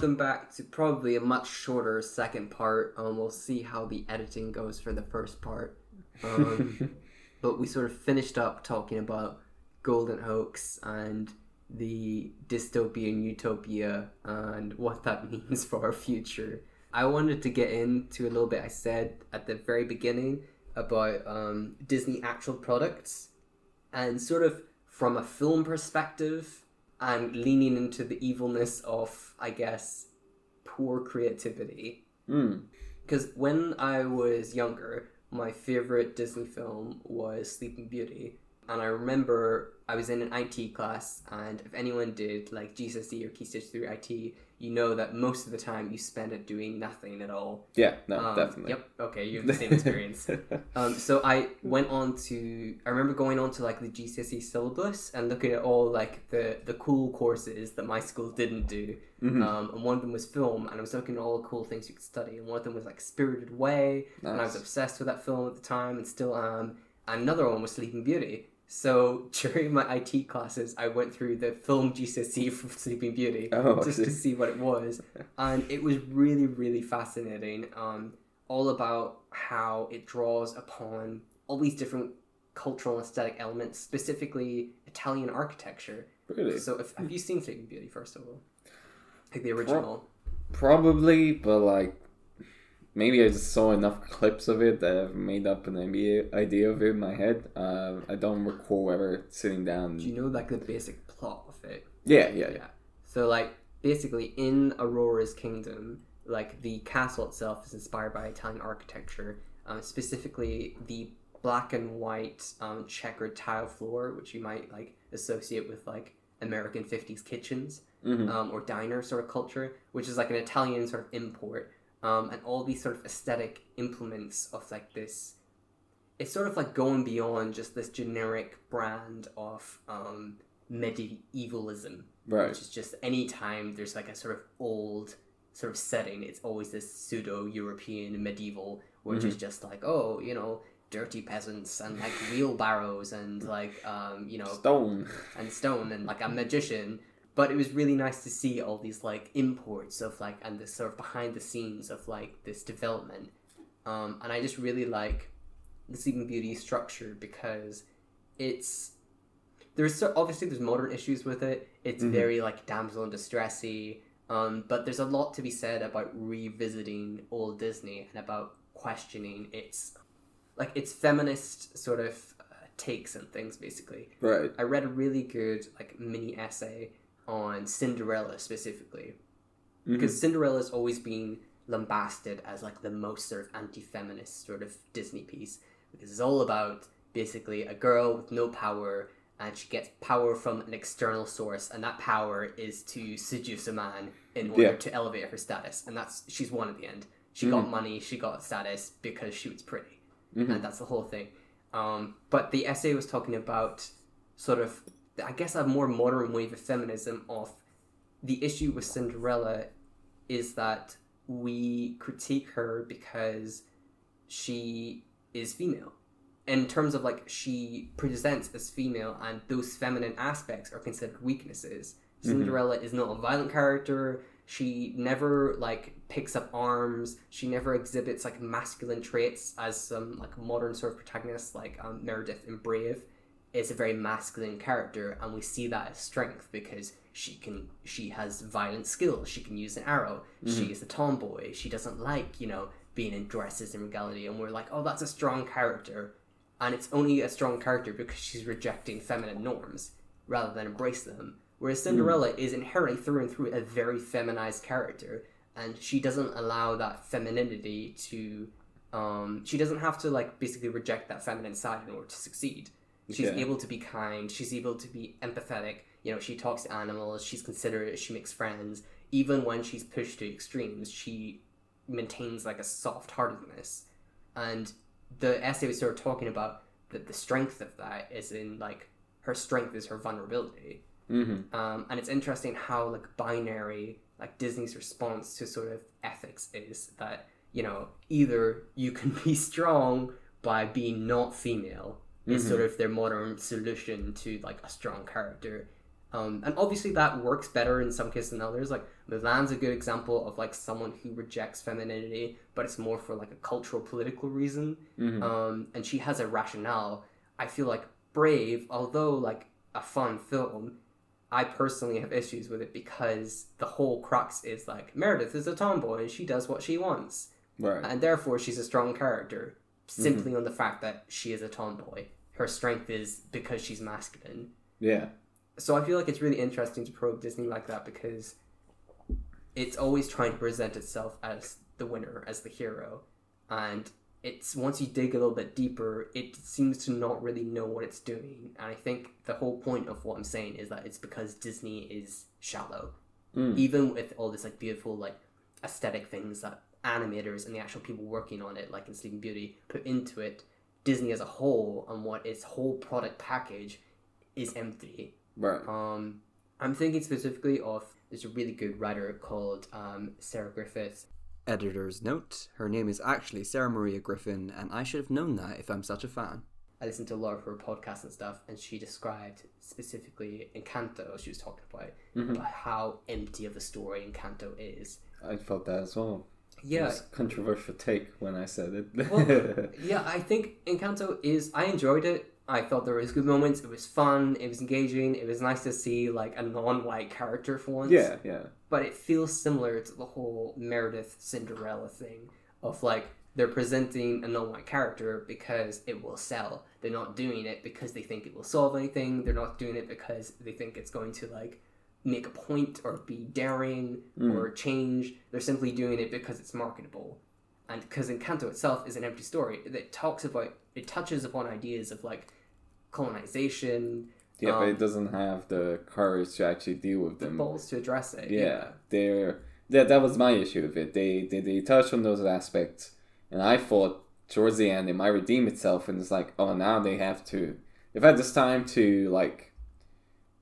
them back to probably a much shorter second part. Um, we'll see how the editing goes for the first part. Um, but we sort of finished up talking about Golden Hoax and the dystopian utopia and what that means for our future. I wanted to get into a little bit I said at the very beginning about um, Disney actual products and sort of from a film perspective and leaning into the evilness of, I guess, poor creativity. Mm. Because when I was younger, my favorite Disney film was Sleeping Beauty. And I remember I was in an IT class, and if anyone did like GCSE or Key Stage 3 IT, you know that most of the time you spend it doing nothing at all. Yeah, no, Um, definitely. Yep. Okay, you have the same experience. um, so I went on to. I remember going on to like the GCSE syllabus and looking at all like the the cool courses that my school didn't do. Mhm. Um, and one of them was film, and I was looking at all the cool things you could study. And one of them was like Spirited Away, and I was obsessed with that film at the time, and still am. And another one was Sleeping Beauty. So during my IT classes, I went through the film GCSE for Sleeping Beauty Oh, just to see what it was, and it was really, really fascinating. Um, all about how it draws upon all these different cultural and aesthetic elements, specifically Italian architecture. Really? So, if, have you seen Sleeping Beauty first of all? Like the original. Probably, but like maybe I just saw enough clips of it that I've made up an idea idea of it in my head. Uh, I don't recall ever sitting down. Do you know like the basic plot of it? Yeah, yeah, yeah. So like basically in Aurora's kingdom, like the castle itself is inspired by Italian architecture, um, specifically the black and white um, checkered tile floor, which you might like associate with like American fifties kitchens Mhm. um, or diner sort of culture, which is like an Italian sort of import, um, and all these sort of aesthetic implements of like this. It's sort of like going beyond just this generic brand of um, medievalism Right. which is just any time there's like a sort of old sort of setting, it's always this pseudo European medieval, which is just like, oh, you know, dirty peasants and like wheelbarrows and like, um, you know, Stone. and stone and like a magician. But it was really nice to see all these like imports of like and this sort of behind the scenes of like this development. Um, and I just really like the Sleeping Beauty structure because it's there's so, obviously there's modern issues with it. It's Mhm. very like damsel in distressy. Um, but there's a lot to be said about revisiting old Disney and about questioning its like its feminist sort of uh, takes and things basically. Right. I read a really good like mini essay on Cinderella specifically. Mhm. because Cinderella's always been lambasted as like the most sort of anti-feminist sort of Disney piece. Because it's all about basically a girl with no power and she gets power from an external source and that power is to seduce a man in order Yeah. to elevate her status. And that's she's won at the end. She got money she got status because she was pretty. Mhm. and that's the whole thing. Um, but the essay was talking about sort of i guess a more modern wave of feminism of the issue with cinderella is that we critique her because she is female. In terms of like she presents as female and those feminine aspects are considered weaknesses. Cinderella is not a violent character. She never like picks up arms. She never exhibits like masculine traits as some like modern sort of protagonists like um, Merida in brave is a very masculine character and we see that as strength because she can she has violent skills. She can use an arrow. She is a tomboy. She doesn't like you know being in dresses and regality and we're like oh that's a strong character. And it's only a strong character because she's rejecting feminine norms rather than embrace them. Whereas cinderella is inherently through and through a very feminized character and she doesn't allow that femininity to um, she doesn't have to like basically reject that feminine side in order to succeed she's Okay. able to be kind she's able to be empathetic you know she talks to animals she's considerate she makes friends even when she's pushed to extremes she maintains like a soft heartedness and the essay was sort of talking about that the strength of that is in like her strength is her vulnerability Mhm. um, and it's interesting how like binary like disney's response to sort of ethics is that you know either you can be strong by being not female is Mhm. sort of their modern solution to like a strong character Um, and obviously that works better in some cases than others. Like Mulan's a good example of like someone who rejects femininity, but it's more for like a cultural political reason. Mhm. Um, and she has a rationale. I feel like Brave, although like a fun film, I personally have issues with it because the whole crux is like Merida is a tomboy and she does what she wants, Right. and therefore she's a strong character simply on the fact that she is a tomboy. Her strength is because she's masculine. Yeah. So I feel like it's really interesting to probe Disney like that because it's always trying to present itself as the winner, as the hero, and it's once you dig a little bit deeper, it seems to not really know what it's doing. And I think the whole point of what I'm saying is that it's because Disney is shallow, Mm. even with all this like beautiful like aesthetic things that animators and the actual people working on it, like in Sleeping Beauty, put into it. Disney as a whole and what its whole product package is empty. Right. Um, I'm thinking specifically of this really good writer called um, Sarah Griffiths. Editor's note: Her name is actually Sarah Maria Griffin, and I should have known that if I'm such a fan. I listened to a lot of her podcasts and stuff, and she described specifically Encanto. She was talking about Mhm. about how empty of a story Encanto is. I felt that as well. Yeah, controversial take when I said it. well, yeah. I think Encanto is. I enjoyed it. I thought there was good moments. It was fun. It was engaging. It was nice to see like a non-white character for once. yeah, yeah. but it feels similar to the whole Merida Cinderella thing of like they're presenting a non-white character because it will sell. They're not doing it because they think it will solve anything. They're not doing it because they think it's going to like make a point or be daring or change. They're simply doing it because it's marketable. And because Encanto itself is an empty story, it talks about it touches upon ideas of like colonization, Yeah, but Um, it doesn't have the courage to actually deal with the them. balls to address it. yeah, they're that that was my issue with it. They they they touch on those aspects, and I thought towards the end it might redeem itself, and it's like, oh, now they have to. They've had this time to like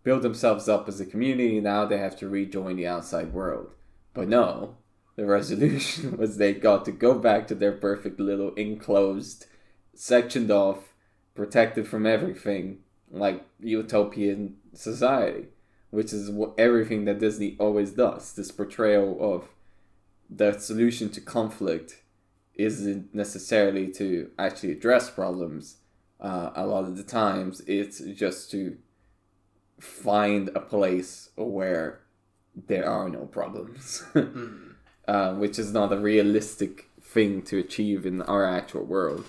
build themselves up as a community. Now they have to rejoin the outside world, but no. The resolution was they got to go back to their perfect little enclosed, sectioned off, protected from everything, like utopian society which is what everything that Disney always does. This portrayal of the solution to conflict isn't necessarily to actually address problems. Uh, a lot of the times, it's just to find a place where there are no problems, Mm. uh, which is not a realistic thing to achieve in our actual world.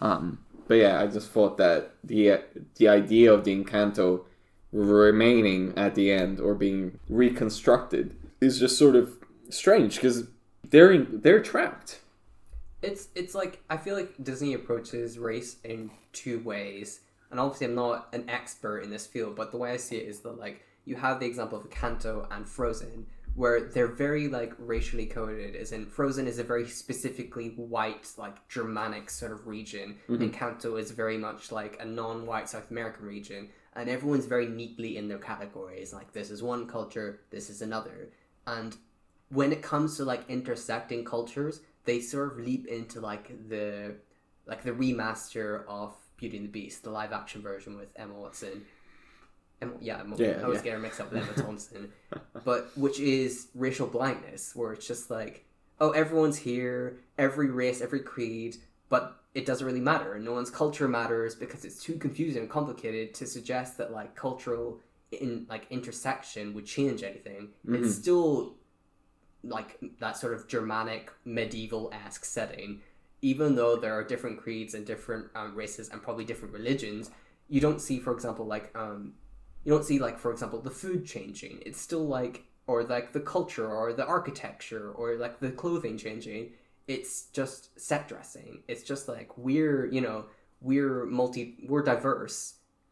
Um, but yeah, I just thought that the the idea of the Encanto remaining at the end or being reconstructed is just sort of strange because they're in, they're trapped. it's it's like I feel like Disney approaches race in two ways, and obviously I'm not an expert in this field, but the way I see it is that like you have the example of Kanto and Frozen, where they're very like racially coded. As in, Frozen is a very specifically white, like Germanic sort of region, mm-hmm. and Kanto is very much like a non-white South American region, and everyone's very neatly in their categories. Like this is one culture, this is another, and when it comes to like intersecting cultures, they sort of leap into like the like the remaster of Beauty and the Beast, the live action version with Emma Watson. Emma, yeah, Emma, Yeah, I always yeah. get her mixed up with Emma Thompson, but which is racial blindness, where it's just like, oh, everyone's here, every race, every creed, but it doesn't really matter. No one's culture matters because it's too confusing and complicated to suggest that like cultural in like intersection would change anything. It's mm-hmm. still like that sort of Germanic medieval esque setting, even though there are different creeds and different um, races and probably different religions, you don't see, for example, like um, you don't see like for example the food changing. It's still like or like the culture or the architecture or like the clothing changing. It's just set dressing. It's just like we're you know we're multi we're diverse,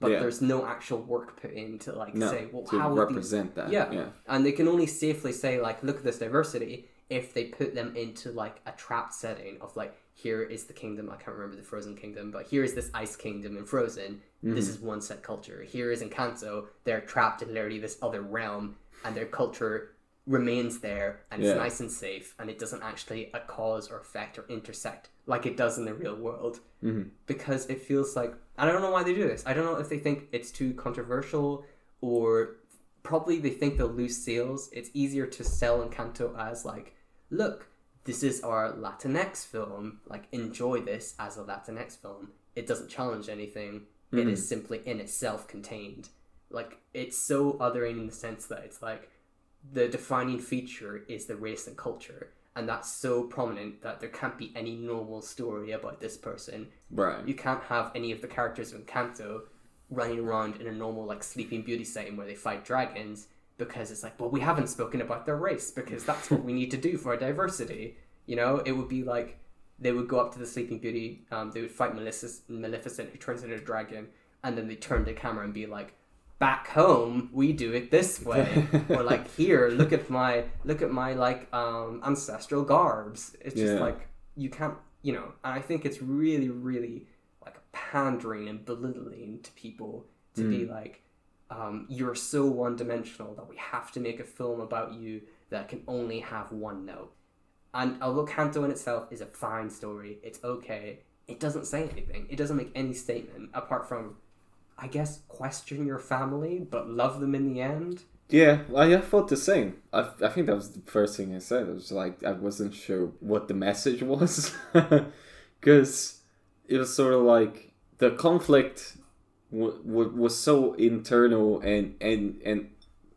but Yeah. there's no actual work put in to like No, say well how would these represent that. yeah. yeah, and they can only safely say like look at this diversity if they put them into like a trapped setting of like here is the kingdom i can't remember the frozen kingdom but here is this ice kingdom in frozen this is one set culture here is encanto they're trapped in literally this other realm and their culture remains there and Yeah. it's nice and safe and it doesn't actually uh, cause or affect or intersect like it does in the real world Mhm. because it feels like I don't know why they do this. I don't know if they think it's too controversial or probably they think they'll lose sales. It's easier to sell Encanto as like, look, this is our Latinx film. Like, enjoy this as a Latinx film. It doesn't challenge anything. It is hmm. simply in itself contained. Like, it's so othering in the sense that it's like the defining feature is the race and culture. And that's so prominent that there can't be any normal story about this person. Right. You can't have any of the characters of Encanto running around in a normal like Sleeping Beauty setting where they fight dragons because it's like, well, we haven't spoken about their race because that's what we need to do for our diversity. You know, it would be like they would go up to the Sleeping Beauty, um, they would fight Malefic- Maleficent, who turns into a dragon, and then they turn the camera and be like, "Back home, we do it this way," or like, "Here, look at my look at my like um, ancestral garbs." It's just Yeah. like you can't, you know. And I think it's really, really like pandering and belittling to people to be like, um, "You're so one-dimensional that we have to make a film about you that can only have one note." And although Canto in itself is a fine story, it's okay. It doesn't say anything. It doesn't make any statement apart from, I guess, question your family but love them in the end. Yeah, I, I thought the same. I, I think that was the first thing I said. It was like I wasn't sure what the message was, because it was sort of like the conflict w- was so internal and and and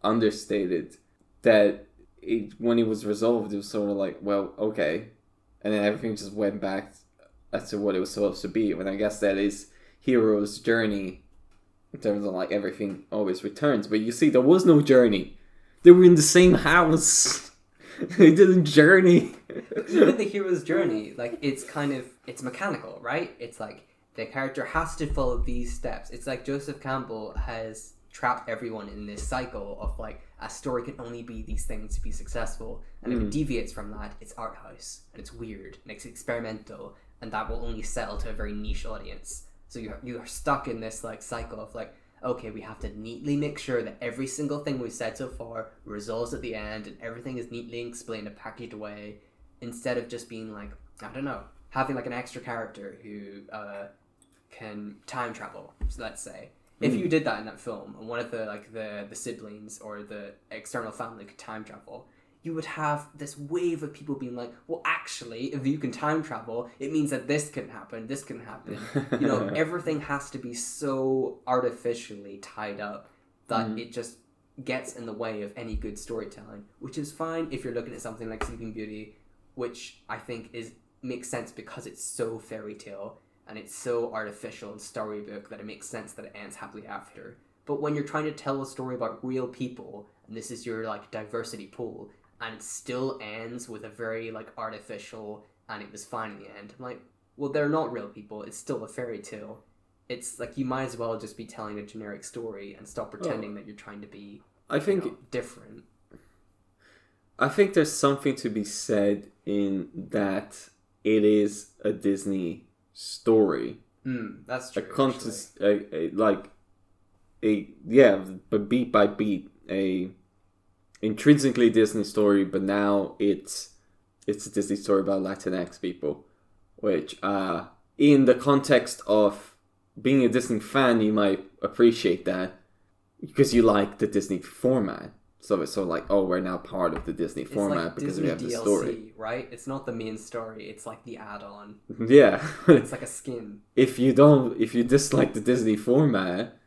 understated that it, when it was resolved, it was sort of like, well, okay, and then everything just went back as to what it was supposed to be. And I guess that is hero's journey in terms of like everything always returns. But you see, there was no journey. They were in the same house. they didn't journey. Even the hero's journey, like it's kind of it's mechanical, right? It's like the character has to follow these steps. It's like Joseph Campbell has trapped everyone in this cycle of like a story can only be these things to be successful, and if it deviates from that, it's art house and it's weird and it's experimental, and that will only sell to a very niche audience. So you you are stuck in this like cycle of like okay, we have to neatly make sure that every single thing we've said so far resolves at the end and everything is neatly explained and packaged away instead of just being like, I don't know, having like an extra character who uh, can time travel, so let's say. If hmm. you did that in that film and one of the like the, the siblings or the external family could time travel, you would have this wave of people being like, well, actually, if you can time travel, it means that this can happen, this can happen. you know, everything has to be so artificially tied up that hmm. it just gets in the way of any good storytelling, which is fine if you're looking at something like Sleeping Beauty, which I think is makes sense because it's so fairy tale and it's so artificial and storybook that it makes sense that it ends happily after. But when you're trying to tell a story about real people, and this is your like diversity pool, and it still ends with a very like artificial and it was fine in the end. I'm like, well, they're not real people. It's still a fairy tale. It's like you might as well just be telling a generic story and stop pretending that you're trying to be I think know, different. I think there's something to be said in that it is a Disney story. Mm, that's A true. actually. contest, a, a, like a yeah, but beat by beat, a intrinsically Disney story, but now it's it's a Disney story about Latinx people, which uh in the context of being a Disney fan, you might appreciate that because you like the Disney format. So it's sort of like, oh, we're now part of the Disney It's format like because Disney we have the story. right? It's not the main story. It's like the add-on. Yeah. It's like a skin. if you don't if you dislike the Disney format,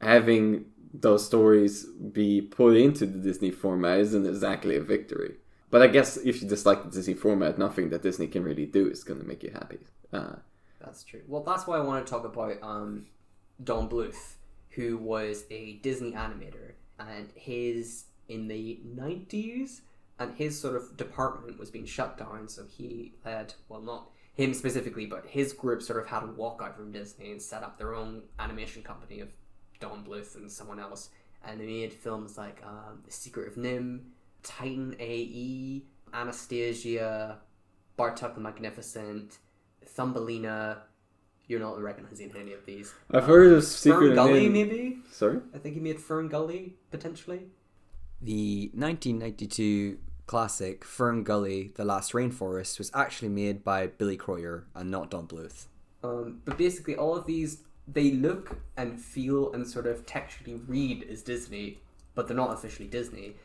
having those stories be put into the Disney format isn't exactly a victory. But I guess if you dislike the Disney format, nothing that Disney can really do is going to make you happy. Uh, That's true. Well, that's why I want to talk about um, Don Bluth, who was a Disney animator, and his in the nineties, and his sort of department was being shut down. So he led, well, not him specifically, but his group sort of had a walkout from Disney and set up their own animation company of Don Bluth and someone else, and they made films like um, The Secret of NIMH, Titan AE, Anastasia, Bartok the Magnificent, Thumbelina. You're not recognizing any of these. I've heard of Fern Secret Gully, Nim- maybe. Sorry? I think he made Fern Gully potentially. The 1992 classic Fern Gully: The Last Rainforest was actually made by Billy Kroyer and not Don Bluth. Um, but basically, all of these they look and feel and sort of textually read as Disney, but they're not officially Disney.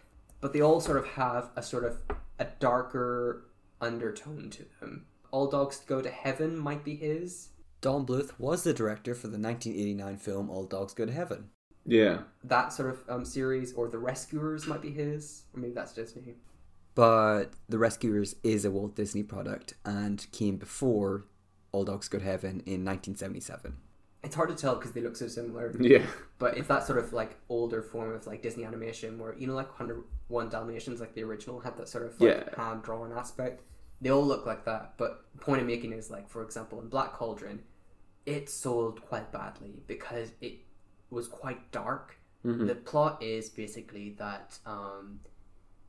But they all sort of have a sort of a darker undertone to them. All Dogs Go to Heaven might be his. Don Bluth was the director for the 1989 film All Dogs Go to Heaven. Yeah. That sort of um, series, or The Rescuers might be his, or maybe that's Disney. But The Rescuers is a Walt Disney product and came before All Dogs Go to Heaven in 1977. It's hard to tell because they look so similar. Yeah. But it's that sort of like older form of like Disney animation where you know like 101 Dalmatians like the original had that sort of like Yeah. hand drawn aspect. They all look like that, but the point I'm making is like for example in Black Cauldron, it sold quite badly because it was quite dark. Mhm. The plot is basically that um,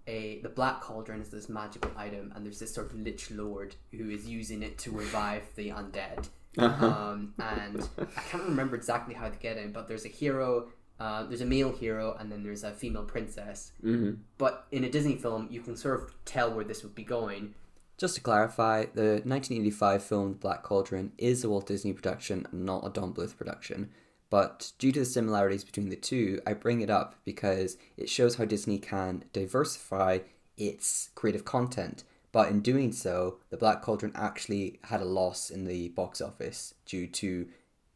a the Black Cauldron is this magical item, and there's this sort of lich lord who is using it to revive the undead Uh-huh. um, and I can't remember exactly how to get in, but there's a hero, uh, there's a male hero, and then there's a female princess. hmm But in a Disney film, you can sort of tell where this would be going. Just to clarify, the 1985 film Black Cauldron is a Walt Disney production, not a Don Bluth production. But due to the similarities between the two, I bring it up because it shows how Disney can diversify its creative content. But in doing so, the Black Cauldron actually had a loss in the box office due to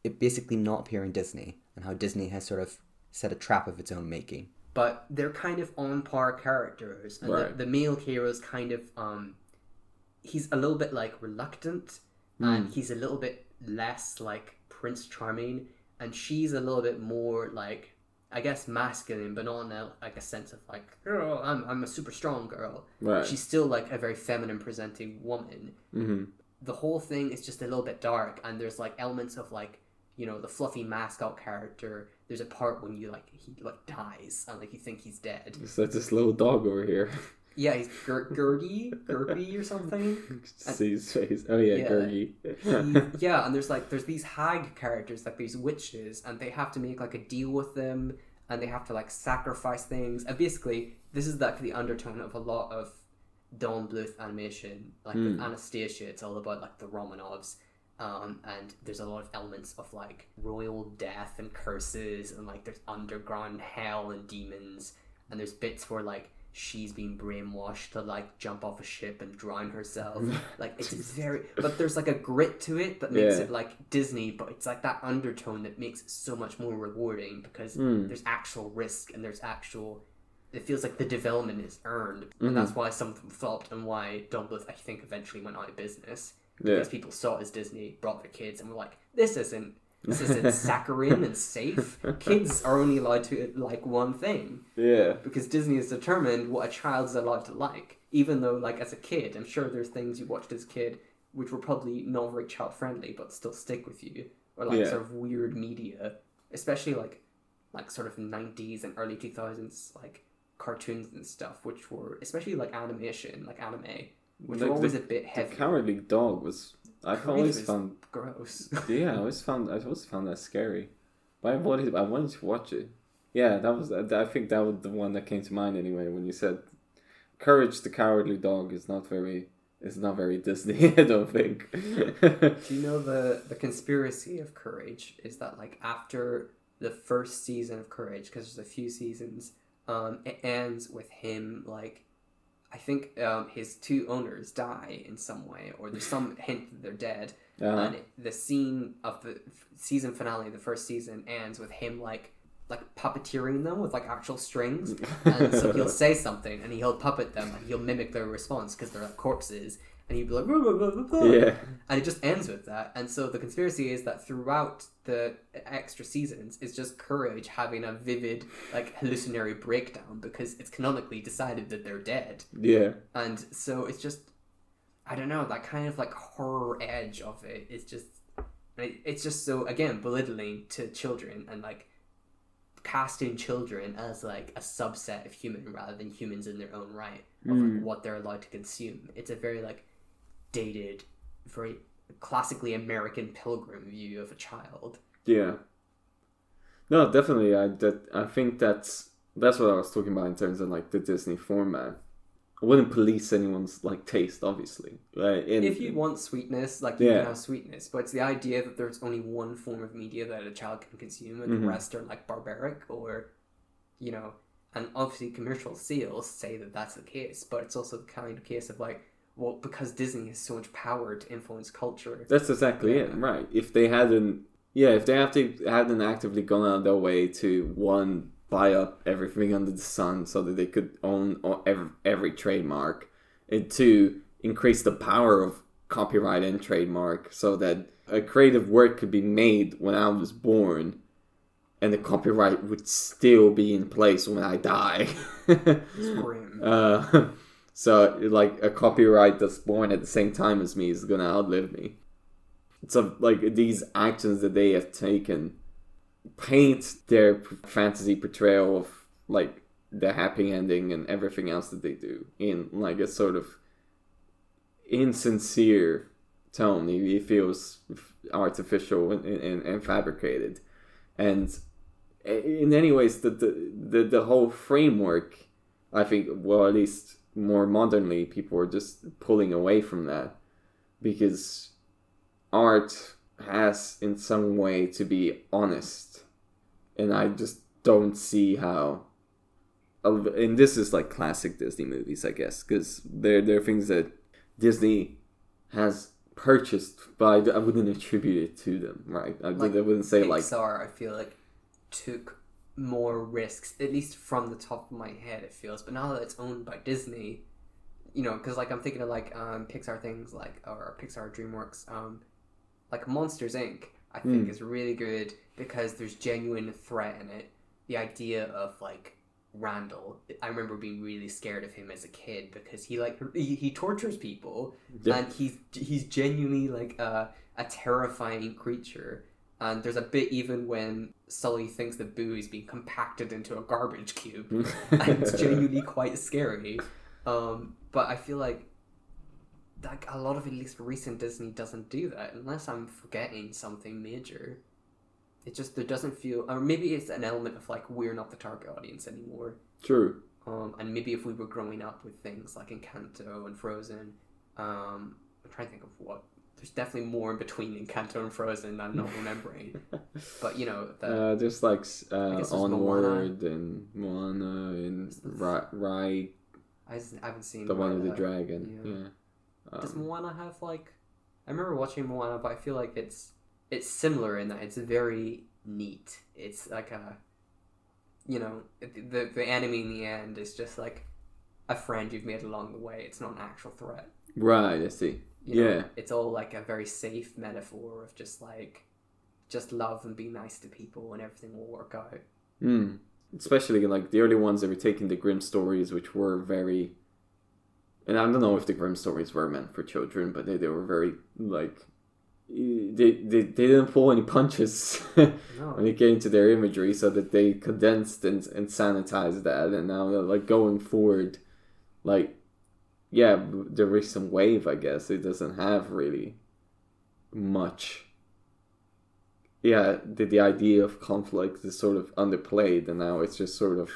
it basically not appearing Disney and how Disney has sort of set a trap of its own making. But they're kind of on par characters, and Right. the, the male hero is kind of um, he's a little bit like reluctant, and he's a little bit less like Prince Charming, and she's a little bit more like I guess masculine, but not in a, like a sense of like, girl, I'm I'm a super strong girl. Right. She's still like a very feminine presenting woman. hmm The whole thing is just a little bit dark, and there's like elements of like you know the fluffy mascot character. There's a part when you like he like dies and like you think he's dead. It's like this little dog over here. Yeah, he's Ger- Gurgi, Gurgi or something. See his face. Oh yeah, Yeah. He- yeah, and there's like there's these hag characters, like these witches, and they have to make like a deal with them, and they have to like sacrifice things. And basically, this is like the undertone of a lot of Don Bluth animation. Like with Hmm. Anastasia, it's all about like the Romanovs. Um, and there's a lot of elements of like royal death and curses, and like there's underground hell and demons, and there's bits where like she's being brainwashed to like jump off a ship and drown herself. Like it's very, but there's like a grit to it that makes Yeah. it like Disney, but it's like that undertone that makes it so much more rewarding because Mm. there's actual risk and there's actual. It feels like the development is earned, Mhm. and that's why some of them flopped and why Bluth I think eventually went out of business Yeah. because people saw it as Disney, brought their kids, and were like, "This isn't." This isn't saccharine and safe. Kids are only allowed to like one thing Yeah. because Disney has determined what a child is allowed to like. Even though, like, as a kid, I'm sure there's things you watched as a kid which were probably not very child friendly, but still stick with you, or like Yeah. sort of weird media, especially like, like sort of '90s and early 2000s like cartoons and stuff, which were especially like animation, like anime, which Like were always the- a bit heavy. The Cowardly Dog was. I've always found. gross. Yeah, I always found. I always found that scary. But I wanted. I wanted to watch it. Yeah, that was. I think that was the one that came to mind anyway when you said, "Courage the Cowardly Dog" is not very. Is not very Disney. I don't think. Do you know the the conspiracy of Courage is that like after the first season of Courage, because there's a few seasons, um, it ends with him like, I think um, his two owners die in some way, or there's some hint that they're dead, uh, and the scene of the season finale, the first season, ends with him like like puppeteering them with like actual strings, and so he'll say something and he'll puppet them and he'll mimic their response because they're like corpses, and he'd be like, "Blah, blah, blah, blah, blah." yeah. and it just ends with that. And so the conspiracy is that throughout the extra seasons, it's just Courage having a vivid, like, hallucinatory breakdown because it's canonically decided that they're dead. Yeah. And so it's just, I don't know, that kind of like horror edge of it is just, it, it's just so, again, belittling to children and like casting children as like a subset of human rather than humans in their own right of Mm. like, what they're allowed to consume. It's a very like dated, very classically American pilgrim view of a child. Yeah. No, definitely. I that I think that's that's what I was talking about in terms of like the Disney format. I wouldn't police anyone's like taste, obviously. Right? In, if you want sweetness, like you Yeah. can have sweetness, but it's the idea that there's only one form of media that a child can consume, and Mhm. the rest are like barbaric or, you know, and obviously commercial sales say that that's the case, but it's also the kind of case of like, well, because Disney has so much power to influence culture. That's exactly it, right? If they hadn't, yeah, if they have to, hadn't actively gone out of their way to one buy up everything under the sun so that they could own every, every trademark, and two increase the power of copyright and trademark so that a creative work could be made when I was born, and the copyright would still be in place when I die. It's grim. Uh, so like a copyright that's born at the same time as me is gonna outlive me. So like these actions that they have taken paint their fantasy portrayal of like the happy ending and everything else that they do in like a sort of insincere tone. It, feels artificial and, and, and fabricated, and eh, in any ways, the the, the, the whole framework I think, well, at least more modernly, people are just pulling away from that because art has, in some way, to be honest, and I just don't see how. And this is like classic Disney movies, I guess, because they're they're things that Disney has purchased, but I, I wouldn't attribute it to them, right? I, Like I wouldn't say like Pixar, I feel like took more risks, at least from the top of my head, it feels. But now that it's owned by Disney, you know, because like I'm thinking of like um, Pixar things like or Pixar DreamWorks, um, like Monsters Inc. I think Mm. is really good because there's genuine threat in it. The idea of like Randall, I remember being really scared of him as a kid because he like he, he tortures people Yeah. and he's he's genuinely like a, a terrifying creature. And there's a bit even when Sully thinks that Boo is being compacted into a garbage cube, and it's genuinely quite scary. Um, but I feel like like a lot of at least recent Disney doesn't do that unless I'm forgetting something major. It just there doesn't feel, or maybe it's an element of like we're not the target audience anymore. true. Um, and maybe if we were growing up with things like Encanto and Frozen, um, I'm trying to think of what. There's definitely more in between Encanto and Frozen I'm not remembering. But you know, the, Uh, there's like uh, Onward and Moana and Rai, Rai I, I haven't seen the one with the dragon. yeah. Yeah. Does Um, Moana have like? I remember watching Moana, but I feel like it's it's similar in that it's very neat. It's like a, you know, the the enemy in the end is just like a friend you've made along the way. It's not an actual threat. right, I see. You know, Yeah. it's all like a very safe metaphor of just like, just love and be nice to people and everything will work out. Hmm. Especially like the early ones that were taking the grim stories, which were very. And I don't know if the grim stories were meant for children, but they, they were very like. They, they, they didn't pull any punches when it came to their imagery, so that they condensed and, and sanitized that, and now like going forward, like yeah, is some wave. I guess it doesn't have really much. Yeah, the the idea of conflict is sort of underplayed, and now it's just sort of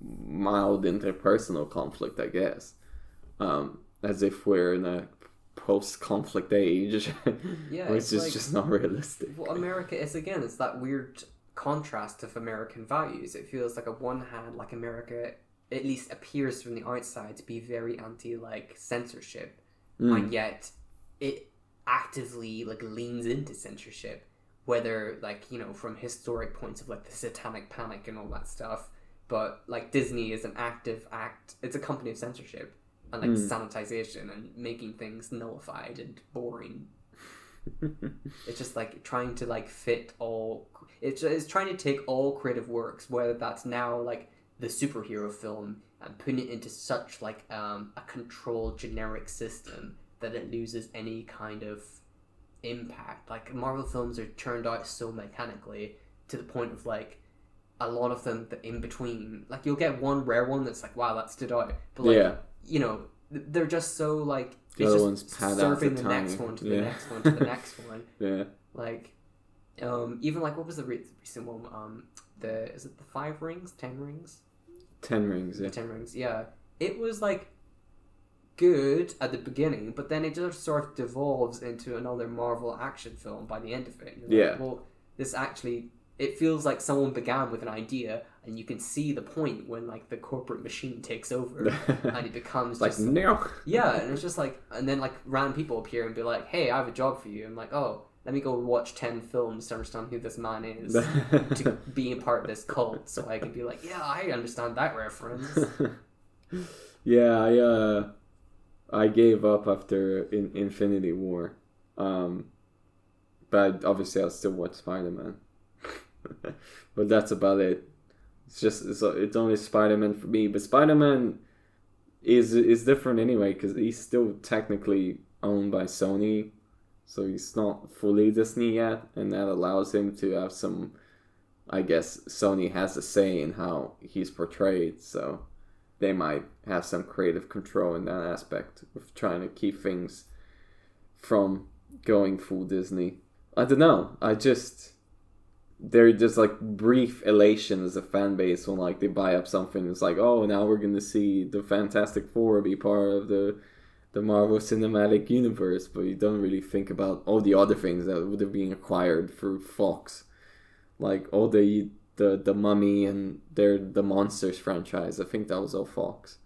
mild interpersonal conflict, I guess. Um, as if we're in a post-conflict age, Yeah, which it's is like- just not realistic. Well, America is again. It's that weird contrast of American values. It feels like, on one hand, like America at least appears from the outside to be very anti like censorship, Mm. and yet it actively like leans into censorship. Whether like you know from historic points of like the Satanic Panic and all that stuff, but like Disney is an active act. It's a company of censorship and like Mm. sanitization and making things nullified and boring it's just like trying to like fit all. It's, it's trying to take all creative works, whether that's now like the superhero film, and putting it into such like um, a controlled generic system that it loses any kind of impact. Like Marvel films are turned out so mechanically to the point of like a lot of them that in between, like you'll get one rare one that's like wow that stood out, but like yeah, you know they're just so like The it's other just serving the the next one to Yeah. the next one to the next one. yeah. Like, um, even like what was the re- recent one? Um, the is it the five rings, ten rings, Ten rings. Yeah. ten rings? Yeah, it was like good at the beginning, but then it just sort of devolves into another Marvel action film by the end of it. You're like, Yeah. well, this actually it feels like someone began with an idea and you can see the point when like the corporate machine takes over and it becomes like just no. yeah, and it's just like, and then like random people appear and be like, "Hey, I have a job for you." I'm like, "Oh, let me go watch ten films to understand who this man is to be a part of this cult, so I can be like, yeah, I understand that reference." yeah, I uh, I gave up after in Infinity War, um, but obviously I'll still watch Spider Man. but that's about it. It's just it's, it's only Spider Man for me. But Spider Man is is different anyway because he's still technically owned by Sony, so he's not fully Disney yet, and that allows him to have some. I guess Sony has a say in how he's portrayed, so they might have some creative control in that aspect of trying to keep things from going full Disney. I don't know. I just they're just like brief elation as a fan base when like they buy up something. It's like, oh, now we're gonna see the Fantastic Four be part of the the Marvel Cinematic Universe, but you don't really think about all the other things that would have been acquired through Fox, like all the the the Mummy and their the Monsters franchise. I think that was all Fox.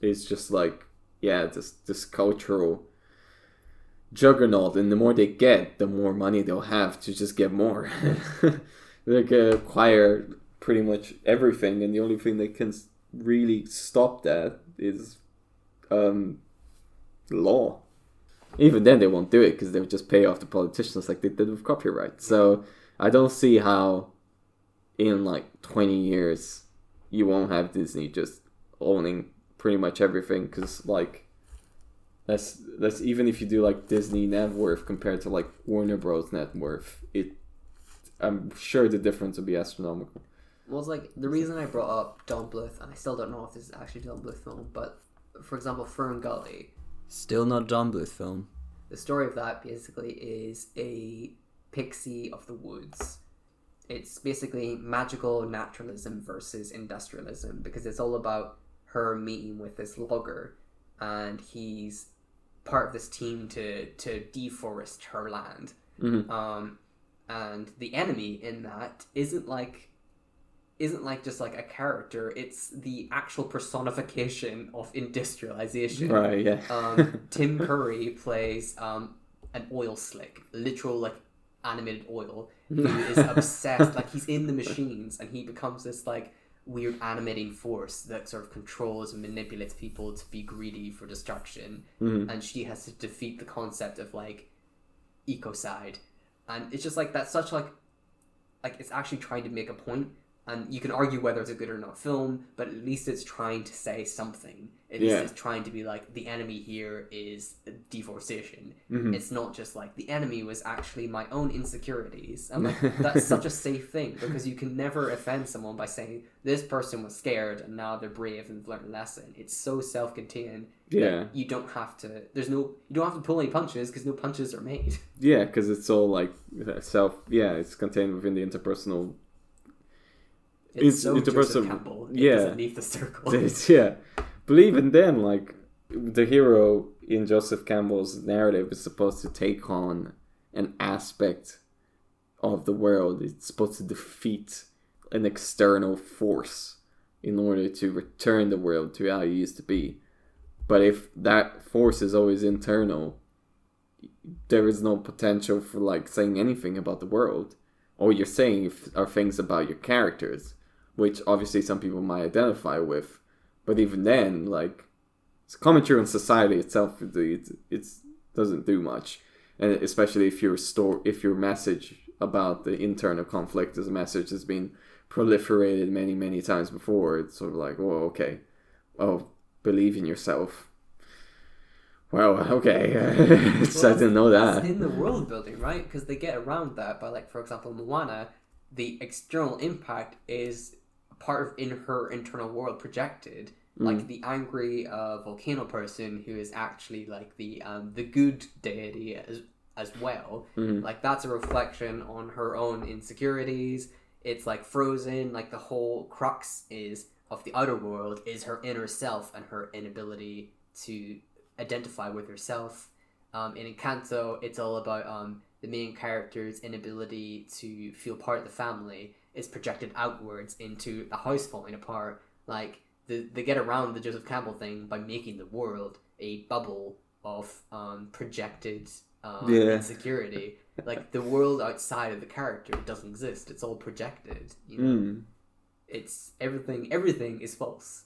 It's just like yeah, this this cultural juggernaut, and the more they get, the more money they'll have to just get more. they can acquire pretty much everything, and the only thing that can really stop that is um, law. Even then, they won't do it because they would just pay off the politicians like they did with copyright. So I don't see how, in like twenty years, you won't have Disney just owning pretty much everything. Because like that's that's even if you do like Disney net worth compared to like Warner Bros net worth, it I'm sure the difference would be astronomical. Well, it's like the reason I brought up Don Bluth, and I still don't know if this is actually Don Bluth film, but for example, Fern Gully, Still not a Don Bluth film. the story of that basically is a pixie of the woods. It's basically magical naturalism versus industrialism because it's all about her meeting with this logger, and he's part of this team to to deforest her land. Mhm. Um, and the enemy in that isn't like isn't like just like a character. It's the actual personification of industrialization. Right? Yeah. Um, Tim Curry plays um, an oil slick, literal like animated oil, who is obsessed. Like he's in the machines, and he becomes this like weird animating force that sort of controls and manipulates people to be greedy for destruction. Mhm. And she has to defeat the concept of like ecocide, and it's just like that's such like like it's actually trying to make a point and you can argue whether it's a good or not film but at least it's trying to say something at least it's trying to be like the enemy here is deforestation Mhm. it's not just like the enemy was actually my own insecurities and like that's such a safe thing because you can never offend someone by saying this person was scared and now they're brave and learned a lesson it's so self-contained Yeah. you don't have to there's no you don't have to pull any punches because no punches are made Yeah, because it's all like self. Yeah, it's contained within the interpersonal. It's, It's- so it's Joseph person- Campbell it yeah. doesn't leave the circle It's, yeah, but even then, like the hero in Joseph Campbell's narrative is supposed to take on an aspect of the world. It's supposed to defeat an external force in order to return the world to how it used to be. But if that force is always internal, there is no potential for like saying anything about the world. All you're saying are things about your characters, which obviously some people might identify with. But even then, like, it's commentary on society itself. It, it it's, doesn't do much, and especially if your store, if your message about the internal conflict as a message has been proliferated many many times before, it's sort of like, oh, okay, oh, believe in yourself. Well, okay, so I didn't know It's that. in the world building, right? Because they get around that by, like, for example, Moana, the external impact is part of in her internal world projected. Mm. Like the angry uh, volcano person who is actually like the um, the good deity as as well. Mhm. Like that's a reflection on her own insecurities. It's like frozen. Like the whole crux is of the outer world is her inner self and her inability to identify with herself. Um, in Encanto, it's all about um, the main character's inability to feel part of the family, is projected outwards into the house falling apart. Like the, they get around the Joseph Campbell thing by making the world a bubble of um, projected um, Yeah. insecurity. like the world outside of the character doesn't exist. It's all projected. You know? Mm. It's everything. Everything is false.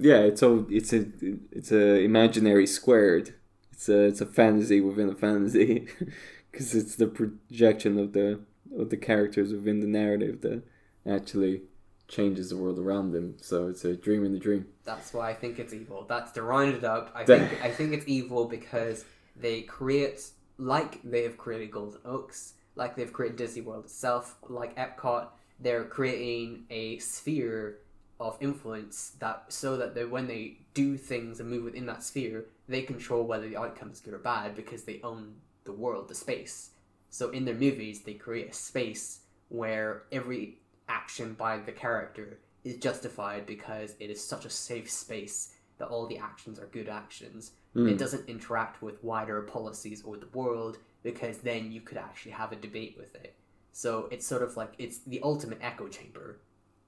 Yeah, it's all it's a it's a imaginary squared. It's a it's a fantasy within a fantasy, because it's the projection of the of the characters within the narrative that actually changes the world around them. So it's a dream in the dream. That's why I think it's evil. That's to round it up. I think I think it's evil because they create like they have created Golden Oaks, like they've created Disney World itself, like Epcot. They're creating a sphere of influence that so that they, when they do things and move within that sphere, they control whether the outcome is good or bad because they own the world, the space. So in their movies, they create a space where every action by the character is justified because it is such a safe space that all the actions are good actions. Mm. It doesn't interact with wider policies or the world because then you could actually have a debate with it. So it's sort of like it's the ultimate echo chamber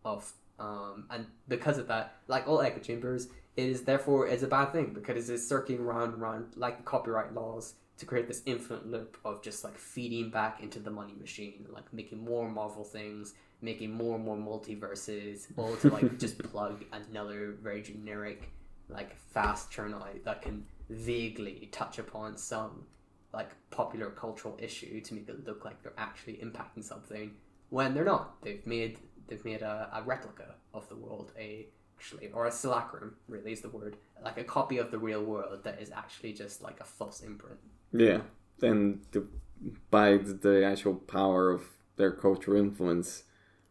of um and because of that, like all echo chambers, it is therefore is a bad thing because it's circling round and round like the copyright laws to create this infinite loop of just like feeding back into the money machine, like making more Marvel things, making more and more multiverses, all to like just plug another very generic, like fast churn out that can vaguely touch upon some like popular cultural issue to make it look like they're actually impacting something when they're not. They've made they've made a, a replica of the world, a actually or a simulacrum really is the word, like a copy of the real world that is actually just like a false imprint. Yeah, and the, by the- actual power of their cultural influence,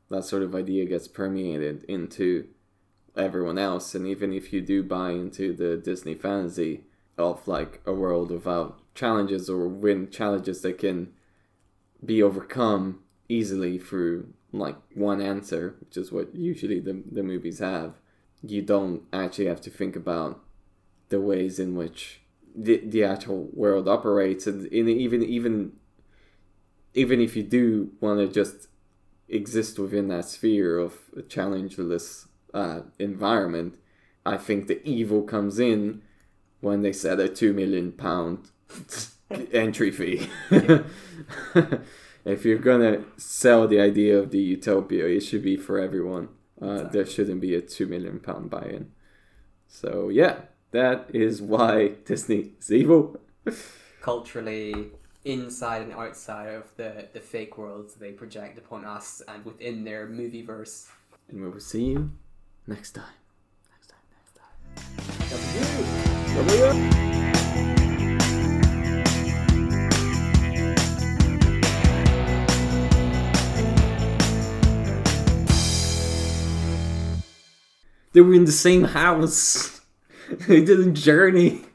that sort of idea gets permeated into everyone else. And even if you do buy into the Disney fantasy of like a world without challenges or win challenges that can be overcome easily through like one answer, which is what usually the, the movies have, you don't actually have to think about the ways in which the, the actual world operates and in even even even if you do want to just exist within that sphere of a challengeless uh, environment i think the evil comes in when they set a two million pound entry fee. If you're gonna sell the idea of the utopia it should be for everyone. Uh, there shouldn't be a two million pound buy-in. So yeah that is why Disney is evil. culturally inside and outside of the, the fake worlds they project upon us and within their movie verse. And we will see you next time. Next time, next time. They were in the same house. they didn't journey.